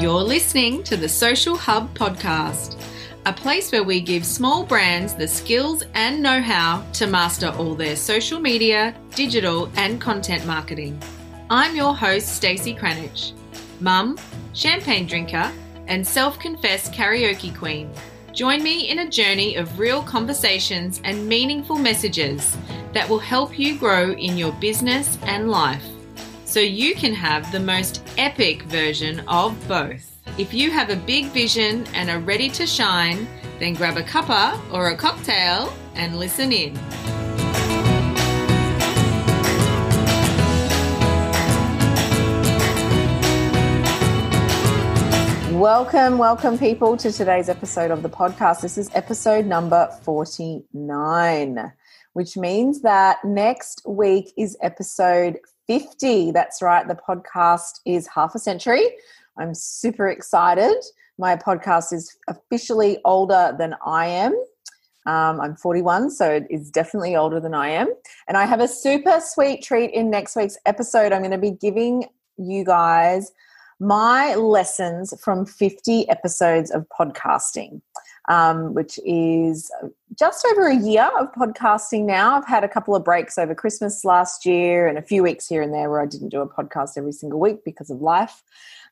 You're listening to the Social Hub podcast, a place where we give small brands the skills and know how to master all their social media, digital, and content marketing. I'm your host, Stacey Cranich, mum, champagne drinker, and self confessed karaoke queen. Join me in a journey of real conversations and meaningful messages that will help you grow in your business and life so you can have the most epic version of both. If you have a big vision and are ready to shine, then grab a cuppa or a cocktail and listen in. Welcome, welcome, people, to today's episode of the podcast. This is episode number 49, which means that next week is episode 50. That's right. The podcast is half a century. I'm super excited. My podcast is officially older than I am. Um, I'm 41, so it is definitely older than I am. And I have a super sweet treat in next week's episode. I'm going to be giving you guys my lessons from 50 episodes of podcasting um, which is just over a year of podcasting now. I've had a couple of breaks over Christmas last year and a few weeks here and there where I didn't do a podcast every single week because of life.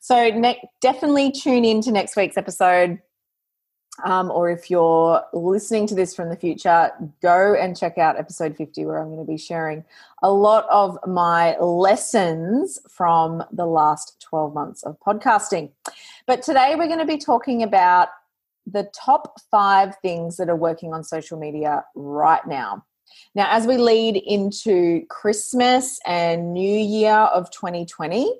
So ne- definitely tune in to next week's episode. Um, or if you're listening to this from the future, go and check out episode 50, where I'm going to be sharing a lot of my lessons from the last 12 months of podcasting. But today we're going to be talking about the top five things that are working on social media right now. Now, as we lead into Christmas and New Year of 2020,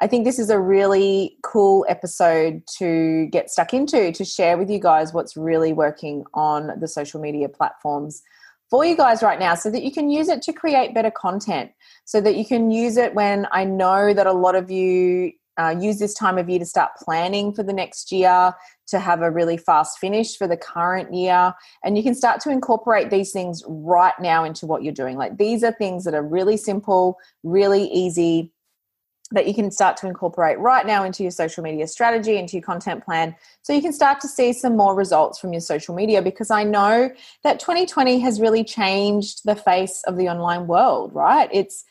I think this is a really cool episode to get stuck into to share with you guys what's really working on the social media platforms for you guys right now so that you can use it to create better content, so that you can use it when I know that a lot of you uh, use this time of year to start planning for the next year, to have a really fast finish for the current year. And you can start to incorporate these things right now into what you're doing. Like these are things that are really simple, really easy, that you can start to incorporate right now into your social media strategy, into your content plan, so you can start to see some more results from your social media. Because I know that 2020 has really changed the face of the online world, right? It's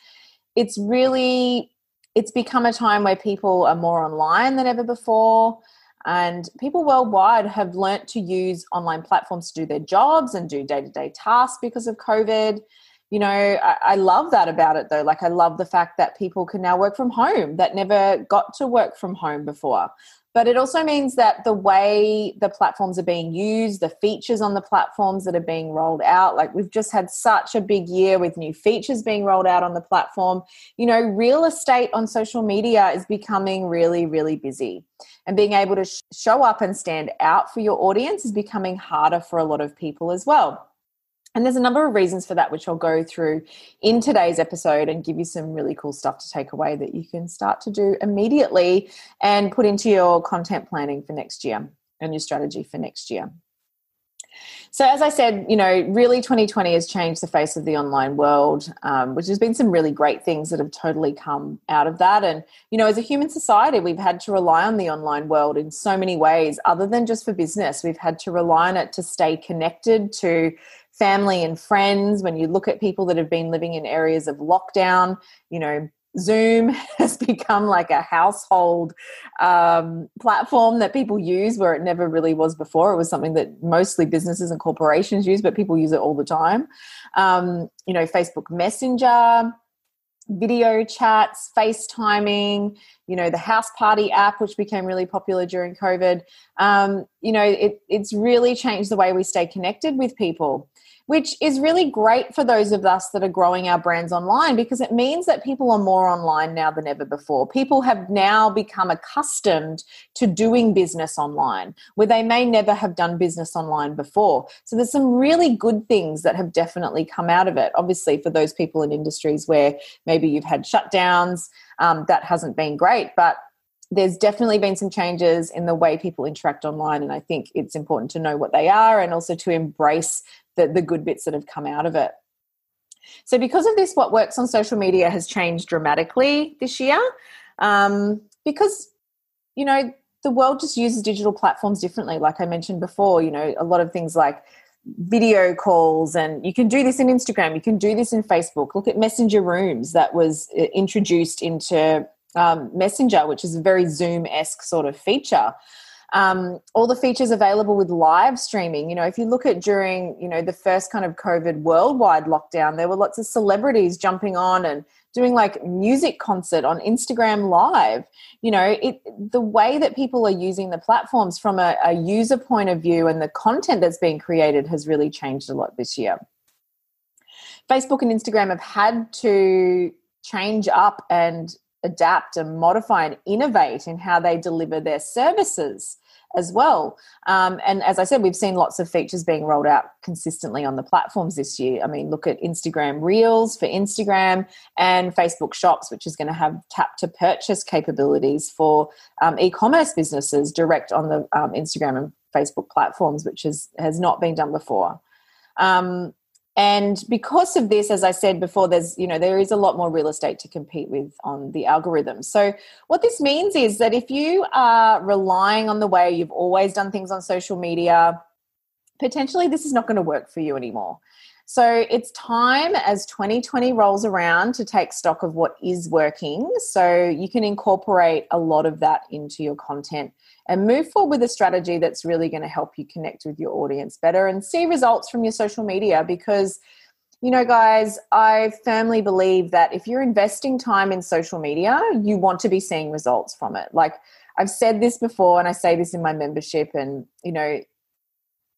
it's really it's become a time where people are more online than ever before. And people worldwide have learnt to use online platforms to do their jobs and do day to day tasks because of COVID. You know, I, I, love that about it though. Like, I love the fact that people can now work from home that never got to work from home before. But it also means that the way the platforms are being used, the features on the platforms that are being rolled out, like we've just had such a big year with new features being rolled out on the platform. You know, real estate on social media is becoming really, really busy. And being able to sh- show up and stand out for your audience is becoming harder for a lot of people as well. And there's a number of reasons for that, which I'll go through in today's episode and give you some really cool stuff to take away that you can start to do immediately and put into your content planning for next year and your strategy for next year. So, as I said, you know, really 2020 has changed the face of the online world, um, which has been some really great things that have totally come out of that. And, you know, as a human society, we've had to rely on the online world in so many ways, other than just for business. We've had to rely on it to stay connected, to family and friends, when you look at people that have been living in areas of lockdown, you know, Zoom has become like a household um, platform that people use where it never really was before. It was something that mostly businesses and corporations use, but people use it all the time. Um, you know, Facebook Messenger, video chats, FaceTiming, you know, the house party app, which became really popular during COVID. Um, you know, it, it's really changed the way we stay connected with people which is really great for those of us that are growing our brands online because it means that people are more online now than ever before. People have now become accustomed to doing business online where they may never have done business online before. So there's some really good things that have definitely come out of it. Obviously, for those people in industries where maybe you've had shutdowns, um, that hasn't been great. But there's definitely been some changes in the way people interact online and i think it's important to know what they are and also to embrace the, the good bits that have come out of it. So, because of this, what works on social media has changed dramatically this year. Um, because, you know, the world just uses digital platforms differently. Like I mentioned before, you know, a lot of things like video calls and you can do this in Instagram, you can do this in Facebook. Look at Messenger Rooms that was uh, introduced into um, Messenger, which is a very Zoom esque sort of feature. Um, all the features available with live streaming. You know, if you look at during, you know, the first kind of COVID worldwide lockdown, there were lots of celebrities jumping on and doing like music concert on Instagram live. You know, it the way that people are using the platforms from a, a user point of view and the content that's being created has really changed a lot this year. Facebook and Instagram have had to change up and adapt and modify and innovate in how they deliver their services as well. Um, and as I said, we've seen lots of features being rolled out consistently on the platforms this year. I mean, look at Instagram Reels for Instagram and Facebook Shops, which is going to have tap to purchase capabilities for um, e commerce businesses direct on the um, Instagram and Facebook platforms, which has, has not been done before. And because of this as i said before there's you know there is a lot more real estate to compete with on the algorithm. So what this means is that if you are relying on the way you've always done things on social media potentially this is not going to work for you anymore. So it's time as 2020 rolls around to take stock of what is working. So you can incorporate a lot of that into your content and move forward with a strategy that's really going to help you connect with your audience better and see results from your social media because you know guys i firmly believe that if you're investing time in social media you want to be seeing results from it. Like i've said this before and i say this in my membership and you know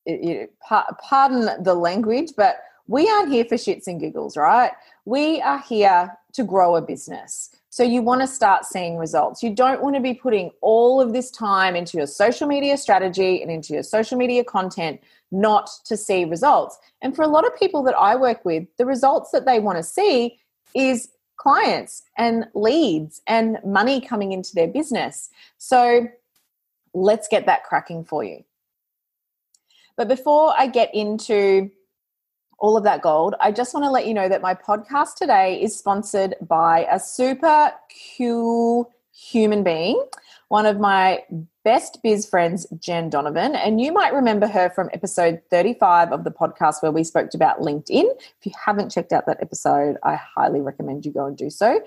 it, it, pardon the language but we aren't here for shits and giggles right? We are here to grow a business so you want to start seeing results. You don't want to be putting all of this time into your social media strategy and into your social media content not to see results. And for a lot of people that I work with, the results that they want to see is clients and leads and money coming into their business. So let's get that cracking for you. But before I get into all of that gold, I just want to let you know that my podcast today is sponsored by a super cool human being, one of my best biz friends, Jen Donovan. And you might remember her from episode 35 of the podcast where we spoke about LinkedIn. If you haven't checked out that episode, I highly recommend you go and do so.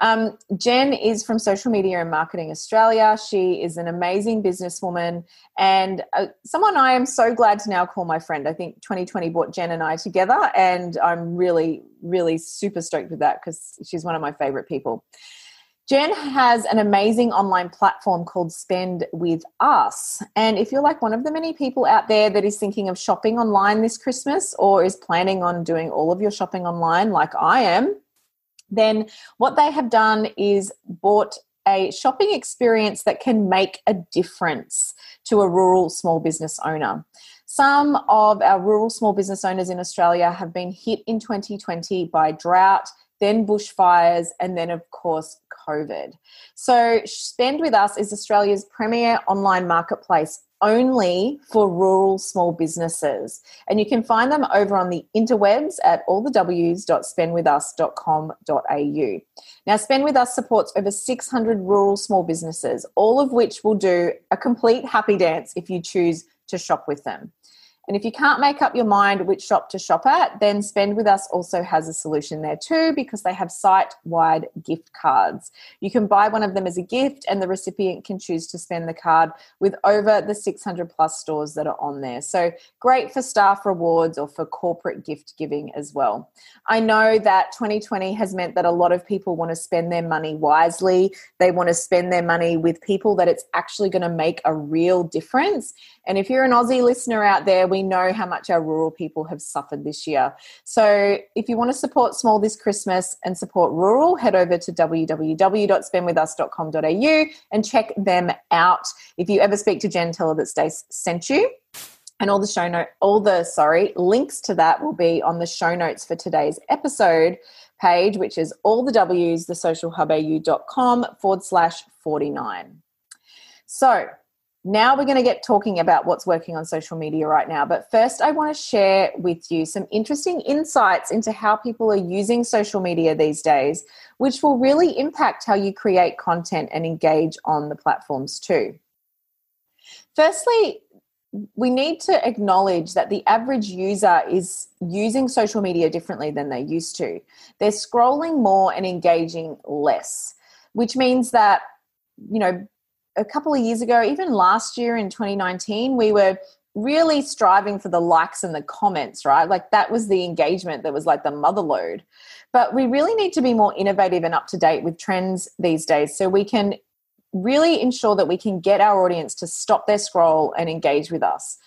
Um, Jen is from Social Media and Marketing Australia. She is an amazing businesswoman and uh, someone I am so glad to now call my friend. I think 2020 brought Jen and I together, and I'm really, really super stoked with that because she's one of my favorite people. Jen has an amazing online platform called Spend with Us. And if you're like one of the many people out there that is thinking of shopping online this Christmas or is planning on doing all of your shopping online, like I am, then what they have done is bought a shopping experience that can make a difference to a rural small business owner. Some of our rural small business owners in Australia have been hit in 2020 by drought then bushfires, and then, of course, COVID. So, Spend With Us is Australia's premier online marketplace only for rural small businesses. And you can find them over on the interwebs at allthews.spendwithus.com.au. Now, Spend With Us supports over 600 rural small businesses, all of which will do a complete happy dance if you choose to shop with them. And if you can't make up your mind which shop to shop at, then Spend With Us also has a solution there too because they have site wide gift cards. You can buy one of them as a gift, and the recipient can choose to spend the card with over the 600 plus stores that are on there. So great for staff rewards or for corporate gift giving as well. I know that 2020 has meant that a lot of people want to spend their money wisely, they want to spend their money with people that it's actually going to make a real difference. And if you're an Aussie listener out there, we know how much our rural people have suffered this year. So if you want to support small this Christmas and support rural, head over to www.spendwithus.com.au and check them out. If you ever speak to Jen, tell her that Stace sent you and all the show note all the sorry links to that will be on the show notes for today's episode page which is all the w's the socialhubau.com forward slash 49 so now we're going to get talking about what's working on social media right now. But first, I want to share with you some interesting insights into how people are using social media these days, which will really impact how you create content and engage on the platforms too. Firstly, we need to acknowledge that the average user is using social media differently than they used to. They're scrolling more and engaging less, which means that, you know, a couple of years ago, even last year in 2019, we were really striving for the likes and the comments, right? Like that was the engagement that was like the mother load. But we really need to be more innovative and up to date with trends these days so we can really ensure that we can get our audience to stop their scroll and engage with us.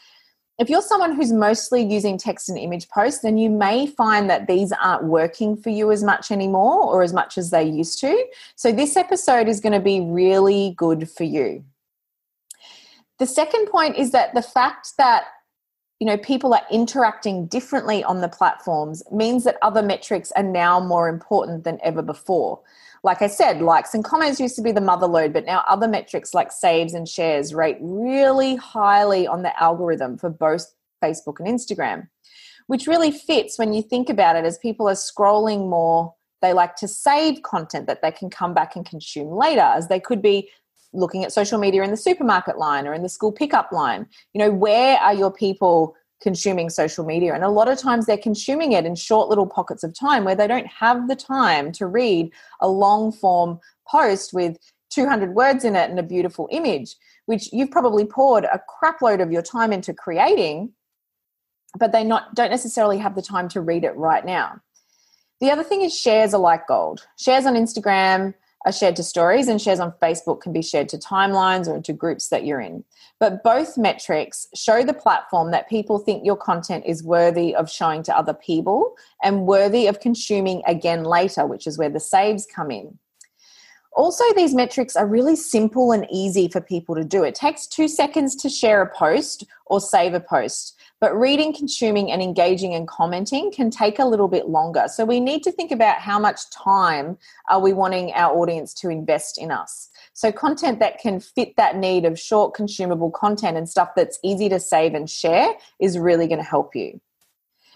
If you're someone who's mostly using text and image posts, then you may find that these aren't working for you as much anymore or as much as they used to. So, this episode is going to be really good for you. The second point is that the fact that you know people are interacting differently on the platforms means that other metrics are now more important than ever before like I said, likes and comments used to be the mother load, but now other metrics like saves and shares rate really highly on the algorithm for both Facebook and Instagram, which really fits when you think about it as people are scrolling more. They like to save content that they can come back and consume later, as they could be looking at social media in the supermarket line or in the school pickup line. You know, where are your people consuming social media. And a lot of times they're consuming it in short little pockets of time where they don't have the time to read a long form post with 200 words in it and a beautiful image, which you've probably poured a crapload of your time into creating, but they not don't necessarily have the time to read it right now. The other thing is shares are like gold. Shares on Instagram, are shared to stories and shares on Facebook can be shared to timelines or into groups that you're in. But both metrics show the platform that people think your content is worthy of showing to other people and worthy of consuming again later, which is where the saves come in. Also, these metrics are really simple and easy for people to do. It takes two seconds to share a post or save a post. But reading, consuming, and engaging and commenting can take a little bit longer. So we need to think about how much time are we wanting our audience to invest in us. So content that can fit that need of short consumable content and stuff that's easy to save and share is really going to help you.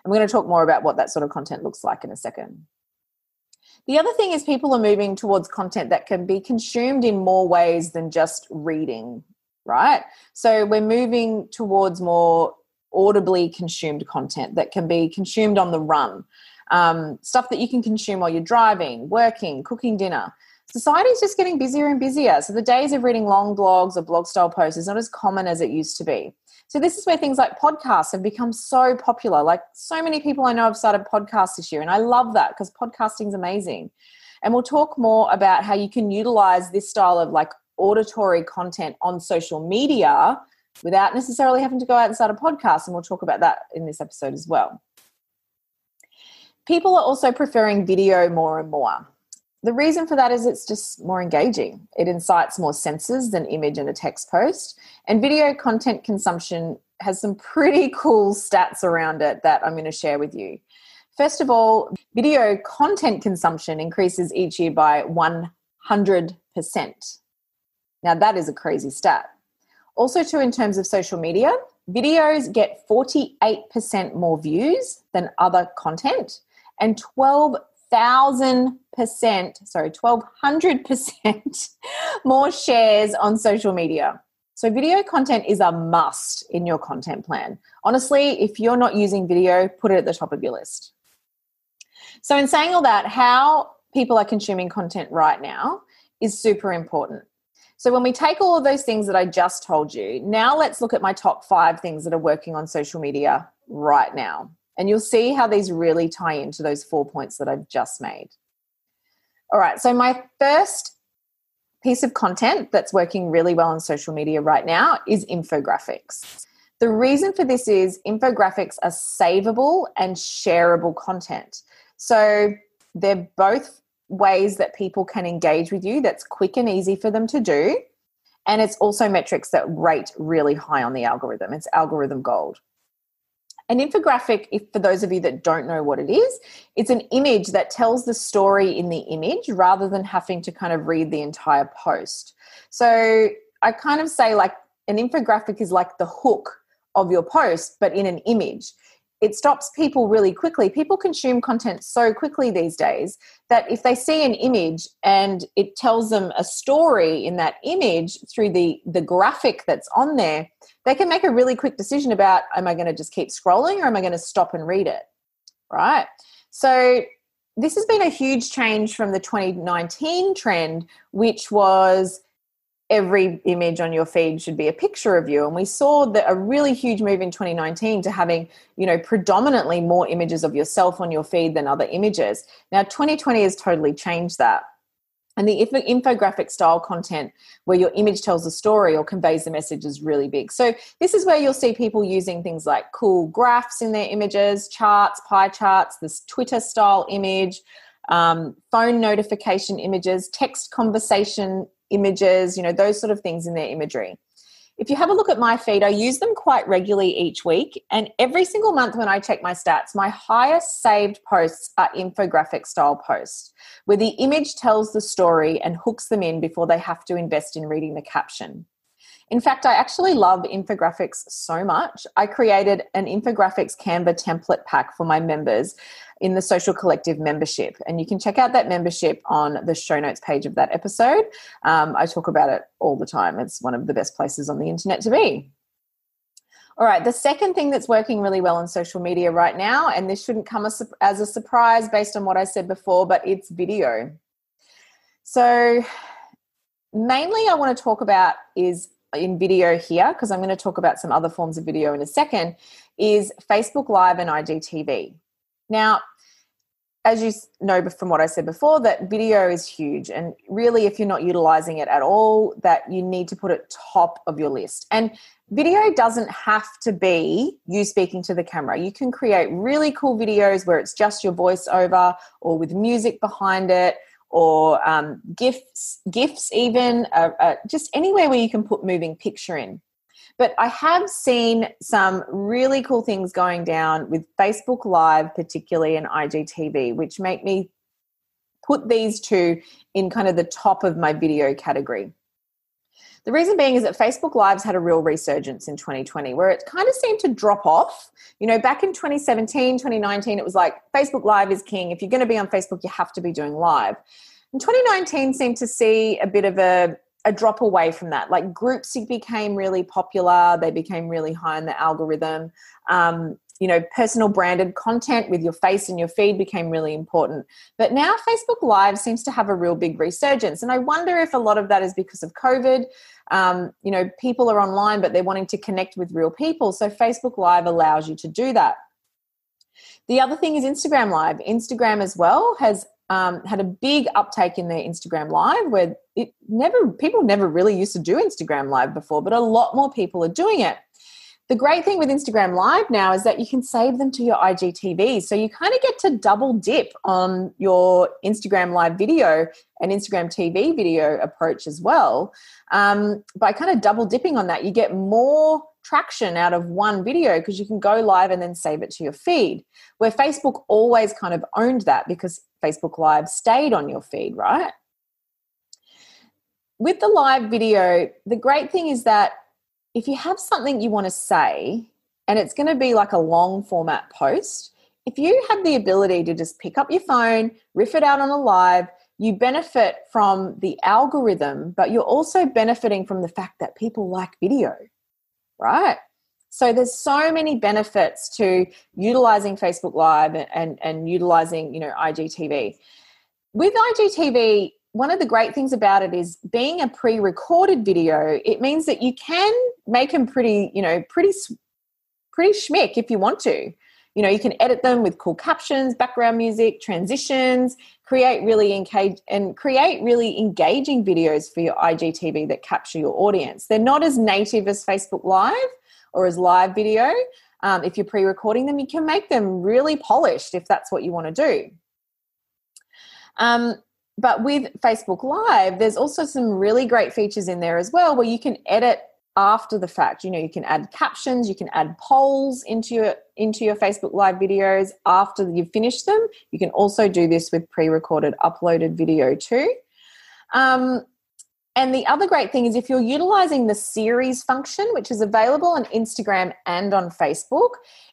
And we're going to talk more about what that sort of content looks like in a second. The other thing is people are moving towards content that can be consumed in more ways than just reading, right? So we're moving towards more audibly consumed content that can be consumed on the run. Um, stuff that you can consume while you're driving, working, cooking dinner. Society is just getting busier and busier. So the days of reading long blogs or blog style posts is not as common as it used to be. So this is where things like podcasts have become so popular. Like so many people I know have started podcasts this year, and I love that because podcasting is amazing. And we'll talk more about how you can utilize this style of like auditory content on social media without necessarily having to go out and start a podcast. And we'll talk about that in this episode as well. People are also preferring video more and more. The reason for that is it's just more engaging. It incites more senses than image and a text post. And video content consumption has some pretty cool stats around it that I'm going to share with you. First of all, video content consumption increases each year by 100%. Now, that is a crazy stat. Also, too, in terms of social media, videos get 48% more views than other content and 12,000%, sorry, 1200% more shares on social media. So, video content is a must in your content plan. Honestly, if you're not using video, put it at the top of your list. So, in saying all that, how people are consuming content right now is super important. So when we take all of those things that I just told you, now let's look at my top five things that are working on social media right now. And you'll see how these really tie into those four points that I've just made. All right, so my first piece of content that's working really well on social media right now is infographics. The reason for this is infographics are savable and shareable content. So they're both ways that people can engage with you that's quick and easy for them to do. And it's also metrics that rate really high on the algorithm. It's algorithm gold. An infographic, if for those of you that don't know what it is, it's an image that tells the story in the image rather than having to kind of read the entire post. So I kind of say like an infographic is like the hook of your post, but in an image it stops people really quickly. People consume content so quickly these days that if they see an image and it tells them a story in that image through the the graphic that's on there, they can make a really quick decision about am I going to just keep scrolling or am I going to stop and read it? Right? So this has been a huge change from the 2019 trend which was every image on your feed should be a picture of you. And we saw that a really huge move in 2019 to having you know predominantly more images of yourself on your feed than other images. Now 2020 has totally changed that. And the infographic style content where your image tells a story or conveys a message is really big. So this is where you'll see people using things like cool graphs in their images charts pie charts this twitter style image um, phone notification images text conversation images, you know, those sort of things in their imagery. If you have a look at my feed, I use them quite regularly each week. And every single month when I check my stats, my highest saved posts are infographic style posts, where the image tells the story and hooks them in before they have to invest in reading the caption. In fact, I actually love infographics so much. I created an infographics Canva template pack for my members in the Social Collective membership. And you can check out that membership on the show notes page of that episode. Um, I talk about it all the time, it's one of the best places on the internet to be. All right, the second thing that's working really well on social media right now, and this shouldn't come as a surprise based on what I said before, but it's video. So, mainly, I want to talk about is in video here, because I'm going to talk about some other forms of video in a second, is Facebook Live and IGTV. Now, as you know from what I said before, that video is huge. And really, if you're not utilizing it at all, that you need to put it top of your list. And video doesn't have to be you speaking to the camera. You can create really cool videos where it's just your voiceover or with music behind it or um, gifs, gifs even, uh, uh, just anywhere where you can put moving picture in. But I have seen some really cool things going down with Facebook Live, particularly and IGTV, which make me put these two in kind of the top of my video category. The reason being is that Facebook Lives had a real resurgence in 2020 where it kind of seemed to drop off. You know, back in 2017, 2019, it was like Facebook Live is king. If you're going to be on Facebook, you have to be doing live. And 2019 seemed to see a bit of a, a drop away from that. Like groups became really popular, they became really high in the algorithm. Um, you know, personal branded content with your face and your feed became really important. But now Facebook Live seems to have a real big resurgence. And I wonder if a lot of that is because of COVID. Um, you know, people are online, but they're wanting to connect with real people. So Facebook Live allows you to do that. The other thing is Instagram Live. Instagram as well has um, had a big uptake in their Instagram Live where it never people never really used to do Instagram Live before, but a lot more people are doing it. The great thing with Instagram Live now is that you can save them to your IGTV. So you kind of get to double dip on your Instagram Live video and Instagram TV video approach as well. Um, by kind of double dipping on that, you get more traction out of one video because you can go live and then save it to your feed. Where Facebook always kind of owned that because Facebook Live stayed on your feed, right? With the live video, the great thing is that if you have something you want to say and it's going to be like a long format post, if you have the ability to just pick up your phone, riff it out on a live, you benefit from the algorithm, but you're also benefiting from the fact that people like video, right? So there's so many benefits to utilizing Facebook Live and, and, utilizing, you know, IGTV. With IGTV, one of the great things about it is being a pre-recorded video it means that you can make them pretty you know pretty pretty schmick if you want to you know you can edit them with cool captions background music transitions create really engage and create really engaging videos for your igtv that capture your audience. They're not as native as facebook live or as live video. Um, if you're pre-recording them you can make them really polished if that's what you want to do. Um, but with Facebook Live, there's also some really great features in there as well where you can edit after the fact. You know, you can add captions, you can add polls into your into your Facebook Live videos after you've finished them. You can also do this with pre-recorded uploaded video too. Um, And the other great thing is if you're utilizing the series function, which is available on Instagram and on Facebook,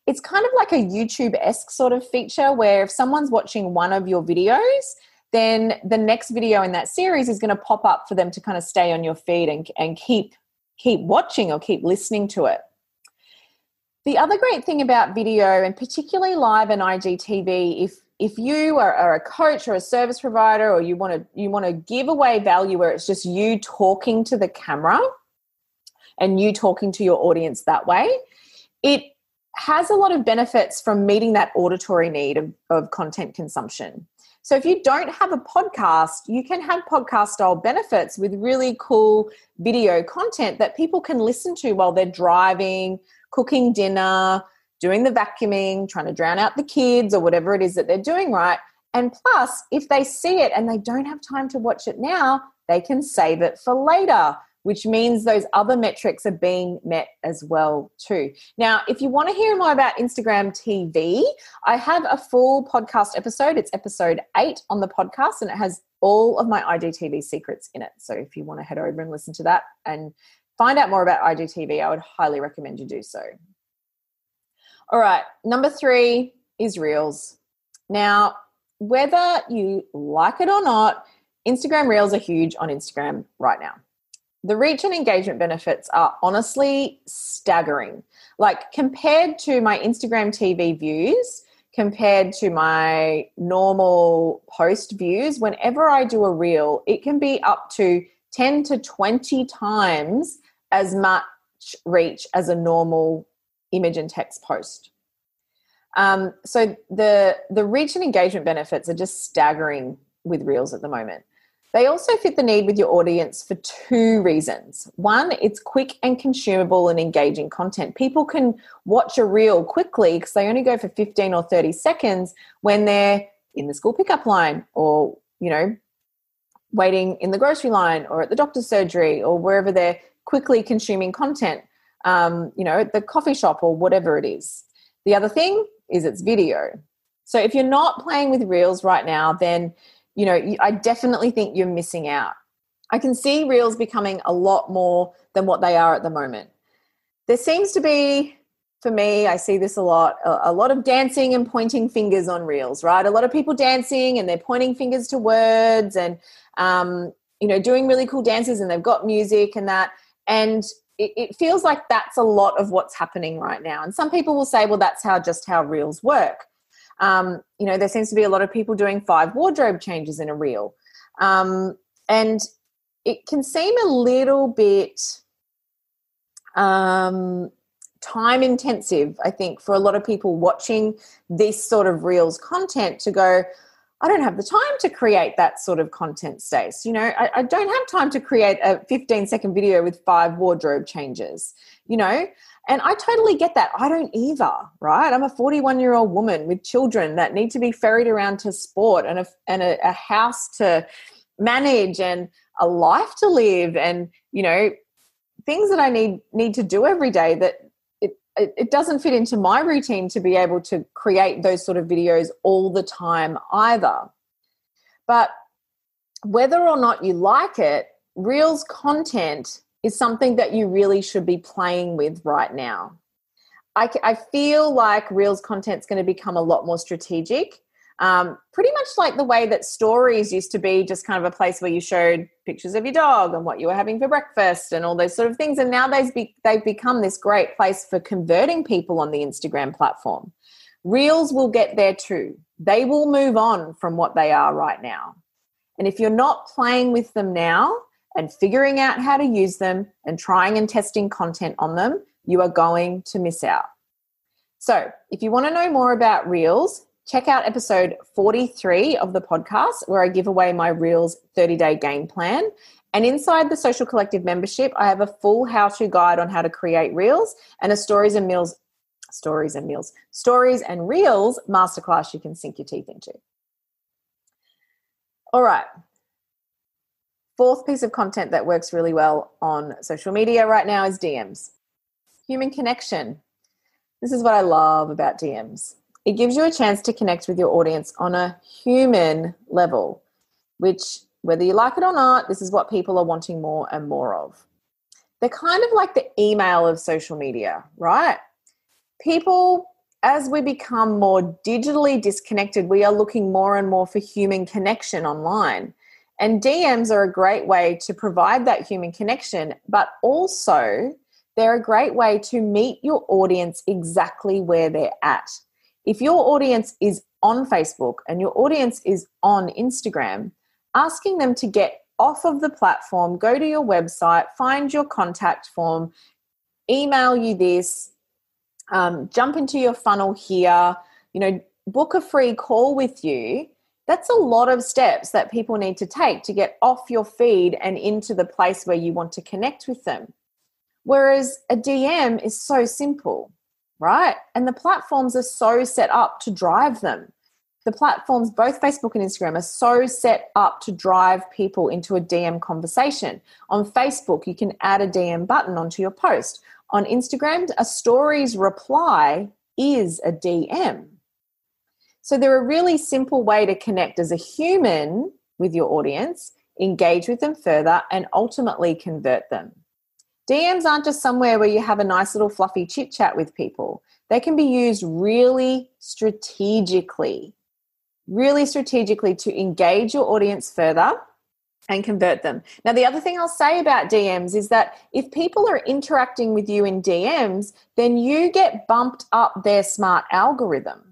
it's kind of like a YouTube esque sort of feature where if someone's watching one of your videos, then the next video in that series is going to pop up for them to kind of stay on your feed and, and keep keep watching or keep listening to it. The other great thing about video, and particularly live and IGTV, if if you are, are, a coach or a service provider or you want to you want to give away value where it's just you talking to the camera and you talking to your audience that way it has a lot of benefits from meeting that auditory need of, of content consumption so if you don't have a podcast you can have podcast style benefits with really cool video content that people can listen to while they're driving cooking dinner doing the vacuuming, trying to drown out the kids or whatever it is that they're doing right. And plus, if they see it and they don't have time to watch it now, they can save it for later, which means those other metrics are being met as well too. Now, if you want to hear more about Instagram TV, I have a full podcast episode. It's episode 8 on the podcast and it has all of my IGTV secrets in it. So if you want to head over and listen to that and find out more about IGTV, I would highly recommend you do so. All right, number three is Reels. Now, whether you like it or not, Instagram Reels are huge on Instagram right now. The reach and engagement benefits are honestly staggering. Like, compared to my Instagram TV views, compared to my normal post views, whenever I do a reel, it can be up to 10 to 20 times as much reach as a normal image and text post. Um, so the the reach and engagement benefits are just staggering with Reels at the moment. They also fit the need with your audience for two reasons. One, it's quick and consumable and engaging content. People can watch a reel quickly because they only go for 15 or 30 seconds when they're in the school pickup line or, you know, waiting in the grocery line or at the doctor's surgery or wherever they're quickly consuming content um, you know, the coffee shop or whatever it is. The other thing is it's video. So if you're not playing with reels right now, then you know I definitely think you're missing out. I can see reels becoming a lot more than what they are at the moment. There seems to be, for me, I see this a lot, a, lot of dancing and pointing fingers on reels, right? A lot of people dancing and they're pointing fingers to words and, um, you know, doing really cool dances and they've got music and that. And it, it feels like that's a lot of what's happening right now. And some people will say, well, that's how just how reels work. Um, you know, there seems to be a lot of people doing five wardrobe changes in a reel. Um, and it can seem a little bit um, time intensive, I think, for a lot of people watching this sort of reels content to go, I don't have the time to create that sort of content space. You know, I, I, don't have time to create a 15 second video with five wardrobe changes, you know, and I totally get that. I don't either, right? I'm a 41 year old woman with children that need to be ferried around to sport and a, and a, a house to manage and a life to live and, you know, things that I need need to do every day that it, it doesn't fit into my routine to be able to create those sort of videos all the time either. But whether or not you like it, Reels content is something that you really should be playing with right now. I, I feel like Reels content is going to become a lot more strategic um, pretty much like the way that stories used to be just kind of a place where you showed pictures of your dog and what you were having for breakfast and all those sort of things. And now they've, be, they've become this great place for converting people on the Instagram platform. Reels will get there too. They will move on from what they are right now. And if you're not playing with them now and figuring out how to use them and trying and testing content on them, you are going to miss out. So, if you want to know more about Reels, check out episode 43 of the podcast where I give away my Reels 30 day game plan. And inside the Social Collective membership, I have a full how to guide on how to create Reels and a stories and meals, stories and meals, stories and Reels masterclass you can sink your teeth into. All right. Fourth piece of content that works really well on social media right now is DMs. Human connection. This is what I love about DMs it gives you a chance to connect with your audience on a human level, which whether you like it or not, this is what people are wanting more and more of. They're kind of like the email of social media, right? People, as we become more digitally disconnected, we are looking more and more for human connection online. And DMs are a great way to provide that human connection, but also they're a great way to meet your audience exactly where they're at. If your audience is on Facebook and your audience is on Instagram, asking them to get off of the platform, go to your website, find your contact form, email you this, um, jump into your funnel here, you know, book a free call with you. That's a lot of steps that people need to take to get off your feed and into the place where you want to connect with them. Whereas a DM is so simple, right? And the platforms are so set up to drive them the platforms, both Facebook and Instagram, are so set up to drive people into a DM conversation. On Facebook, you can add a DM button onto your post. On Instagram, a stories reply is a DM. So they're a really simple way to connect as a human with your audience, engage with them further, and ultimately convert them. DMs aren't just somewhere where you have a nice little fluffy chit chat with people. They can be used really strategically really strategically to engage your audience further and convert them. Now, the other thing I'll say about DMs is that if people are interacting with you in DMs, then you get bumped up their smart algorithm.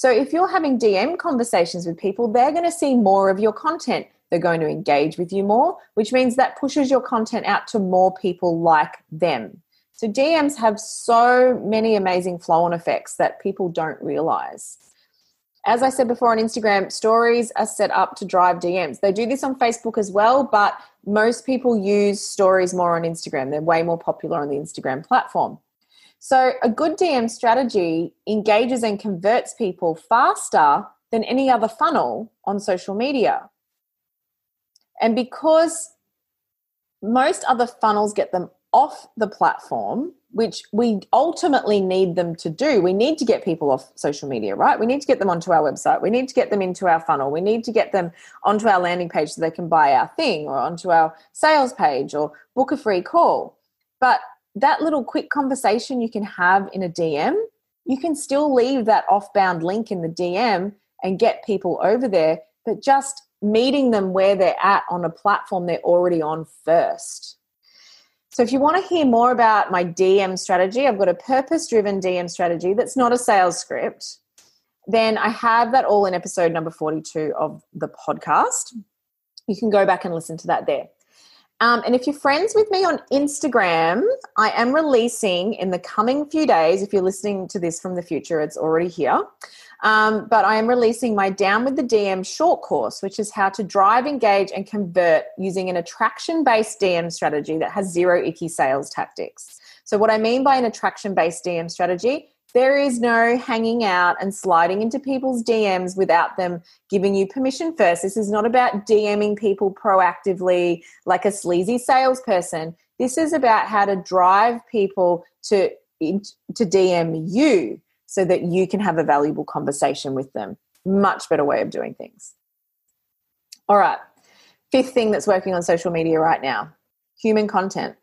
So if you're having DM conversations with people, they're going to see more of your content. They're going to engage with you more, which means that pushes your content out to more people like them. So DMs have so many amazing flow on effects that people don't realize. As I said before on Instagram, stories are set up to drive DMs. They do this on Facebook as well, but most people use stories more on Instagram. They're way more popular on the Instagram platform. So, a good DM strategy engages and converts people faster than any other funnel on social media. And because most other funnels get them off the platform, which we ultimately need them to do. We need to get people off social media, right? We need to get them onto our website. We need to get them into our funnel. We need to get them onto our landing page so they can buy our thing or onto our sales page or book a free call. But that little quick conversation you can have in a DM, you can still leave that off-bound link in the DM and get people over there, but just meeting them where they're at on a platform they're already on first. So, if you want to hear more about my DM strategy, I've got a purpose driven DM strategy that's not a sales script. Then I have that all in episode number 42 of the podcast. You can go back and listen to that there. Um, and if you're friends with me on Instagram, I am releasing in the coming few days. If you're listening to this from the future, it's already here. Um, but I am releasing my Down with the DM short course, which is how to drive, engage, and convert using an attraction based DM strategy that has zero icky sales tactics. So, what I mean by an attraction based DM strategy, there is no hanging out and sliding into people's DMs without them giving you permission first. This is not about DMing people proactively like a sleazy salesperson. This is about how to drive people to, to DM you so that you can have a valuable conversation with them. Much better way of doing things. All right. Fifth thing that's working on social media right now human content.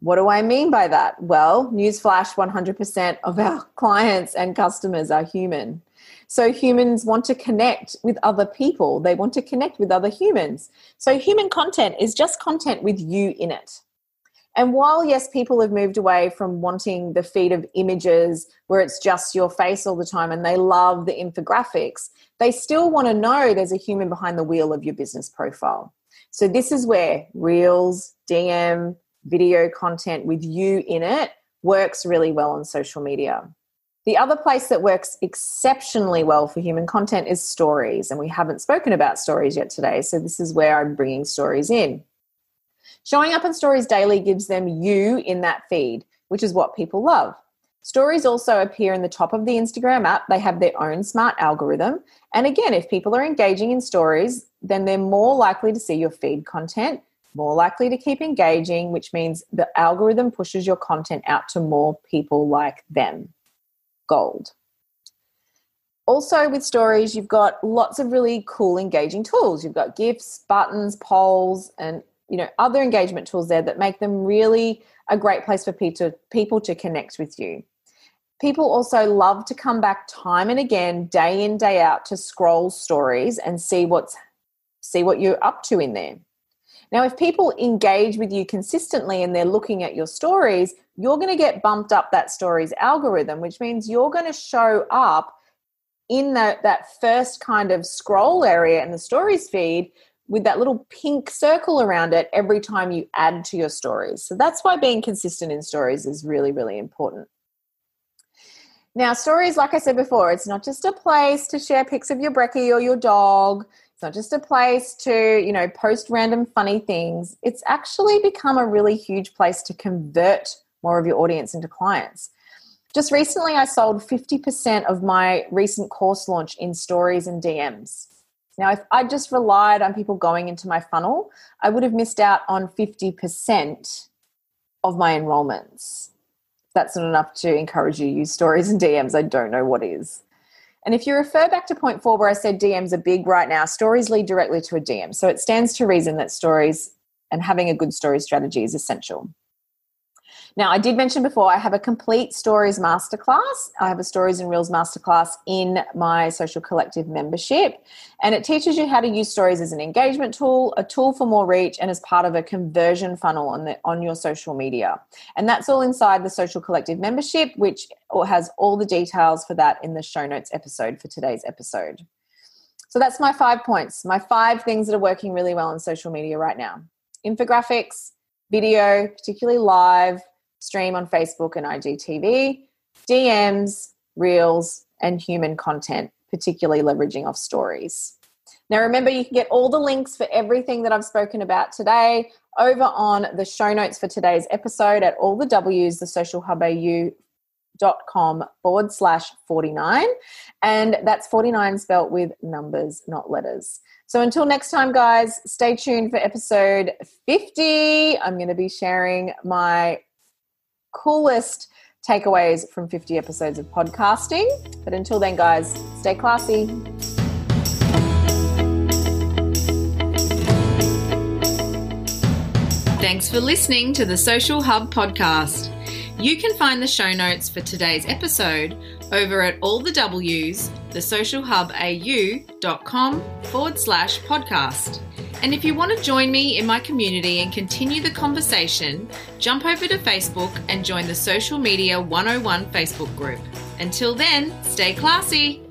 What do I mean by that? Well, newsflash 100% of our clients and customers are human. So humans want to connect with other people, they want to connect with other humans. So human content is just content with you in it. And while, yes, people have moved away from wanting the feed of images where it's just your face all the time and they love the infographics, they still want to know there's a human behind the wheel of your business profile. So, this is where Reels, DM, video content with you in it works really well on social media. The other place that works exceptionally well for human content is stories. And we haven't spoken about stories yet today. So, this is where I'm bringing stories in. Showing up in stories daily gives them you in that feed, which is what people love. Stories also appear in the top of the Instagram app. They have their own smart algorithm. And again, if people are engaging in stories, then they're more likely to see your feed content, more likely to keep engaging, which means the algorithm pushes your content out to more people like them. Gold. also with stories you've got lots of really cool engaging tools you've got gifs buttons polls and you know other engagement tools there that make them really a great place for people to, connect with you people also love to come back time and again day in day out to scroll stories and see what's see what you're up to in there now if people engage with you consistently and they're looking at your stories you're going to get bumped up that stories algorithm which means you're going to show up in that that first kind of scroll area in the stories feed with that little pink circle around it every time you add to your stories. So that's why being consistent in stories is really really important. Now, stories like I said before, it's not just a place to share pics of your brekkie or your dog. It's not just a place to, you know, post random funny things. It's actually become a really huge place to convert more of your audience into clients. Just recently, I sold 50% of my recent course launch in stories and DMs. Now, if I just relied on people going into my funnel, I would have missed out on 50% of my enrollments. That's not enough to encourage you to use stories and DMs. I don't know what is. And if you refer back to point four, where I said DMs are big right now, stories lead directly to a DM. So it stands to reason that stories and having a good story strategy is essential. Now, I did mention before I have a complete stories masterclass. I have a stories and reels masterclass in my social collective membership, and it teaches you how to use stories as an engagement tool, a tool for more reach, and as part of a conversion funnel on the on your social media. And that's all inside the social collective membership, which has all the details for that in the show notes episode for today's episode. So that's my five points, my five things that are working really well on social media right now. Infographics, video, particularly live, stream on Facebook and IGTV, DMs, Reels, and human content, particularly leveraging off stories. Now, remember, you can get all the links for everything that I've spoken about today over on the show notes for today's episode at all the W's, the social hub AU dot com forward slash 49 and that's 49 spelt with numbers not letters. So until next time guys stay tuned for episode 50 i'm going to be sharing my coolest takeaways from 50 episodes of podcasting. But until then, guys, stay classy. Thanks for listening to the Social Hub podcast. You can find the show notes for today's episode over at all the W's, thesocialhubau.com forward slash podcast. And if you want to join me in my community and continue the conversation, jump over to Facebook and join the Social Media 101 Facebook group. Until then, stay classy.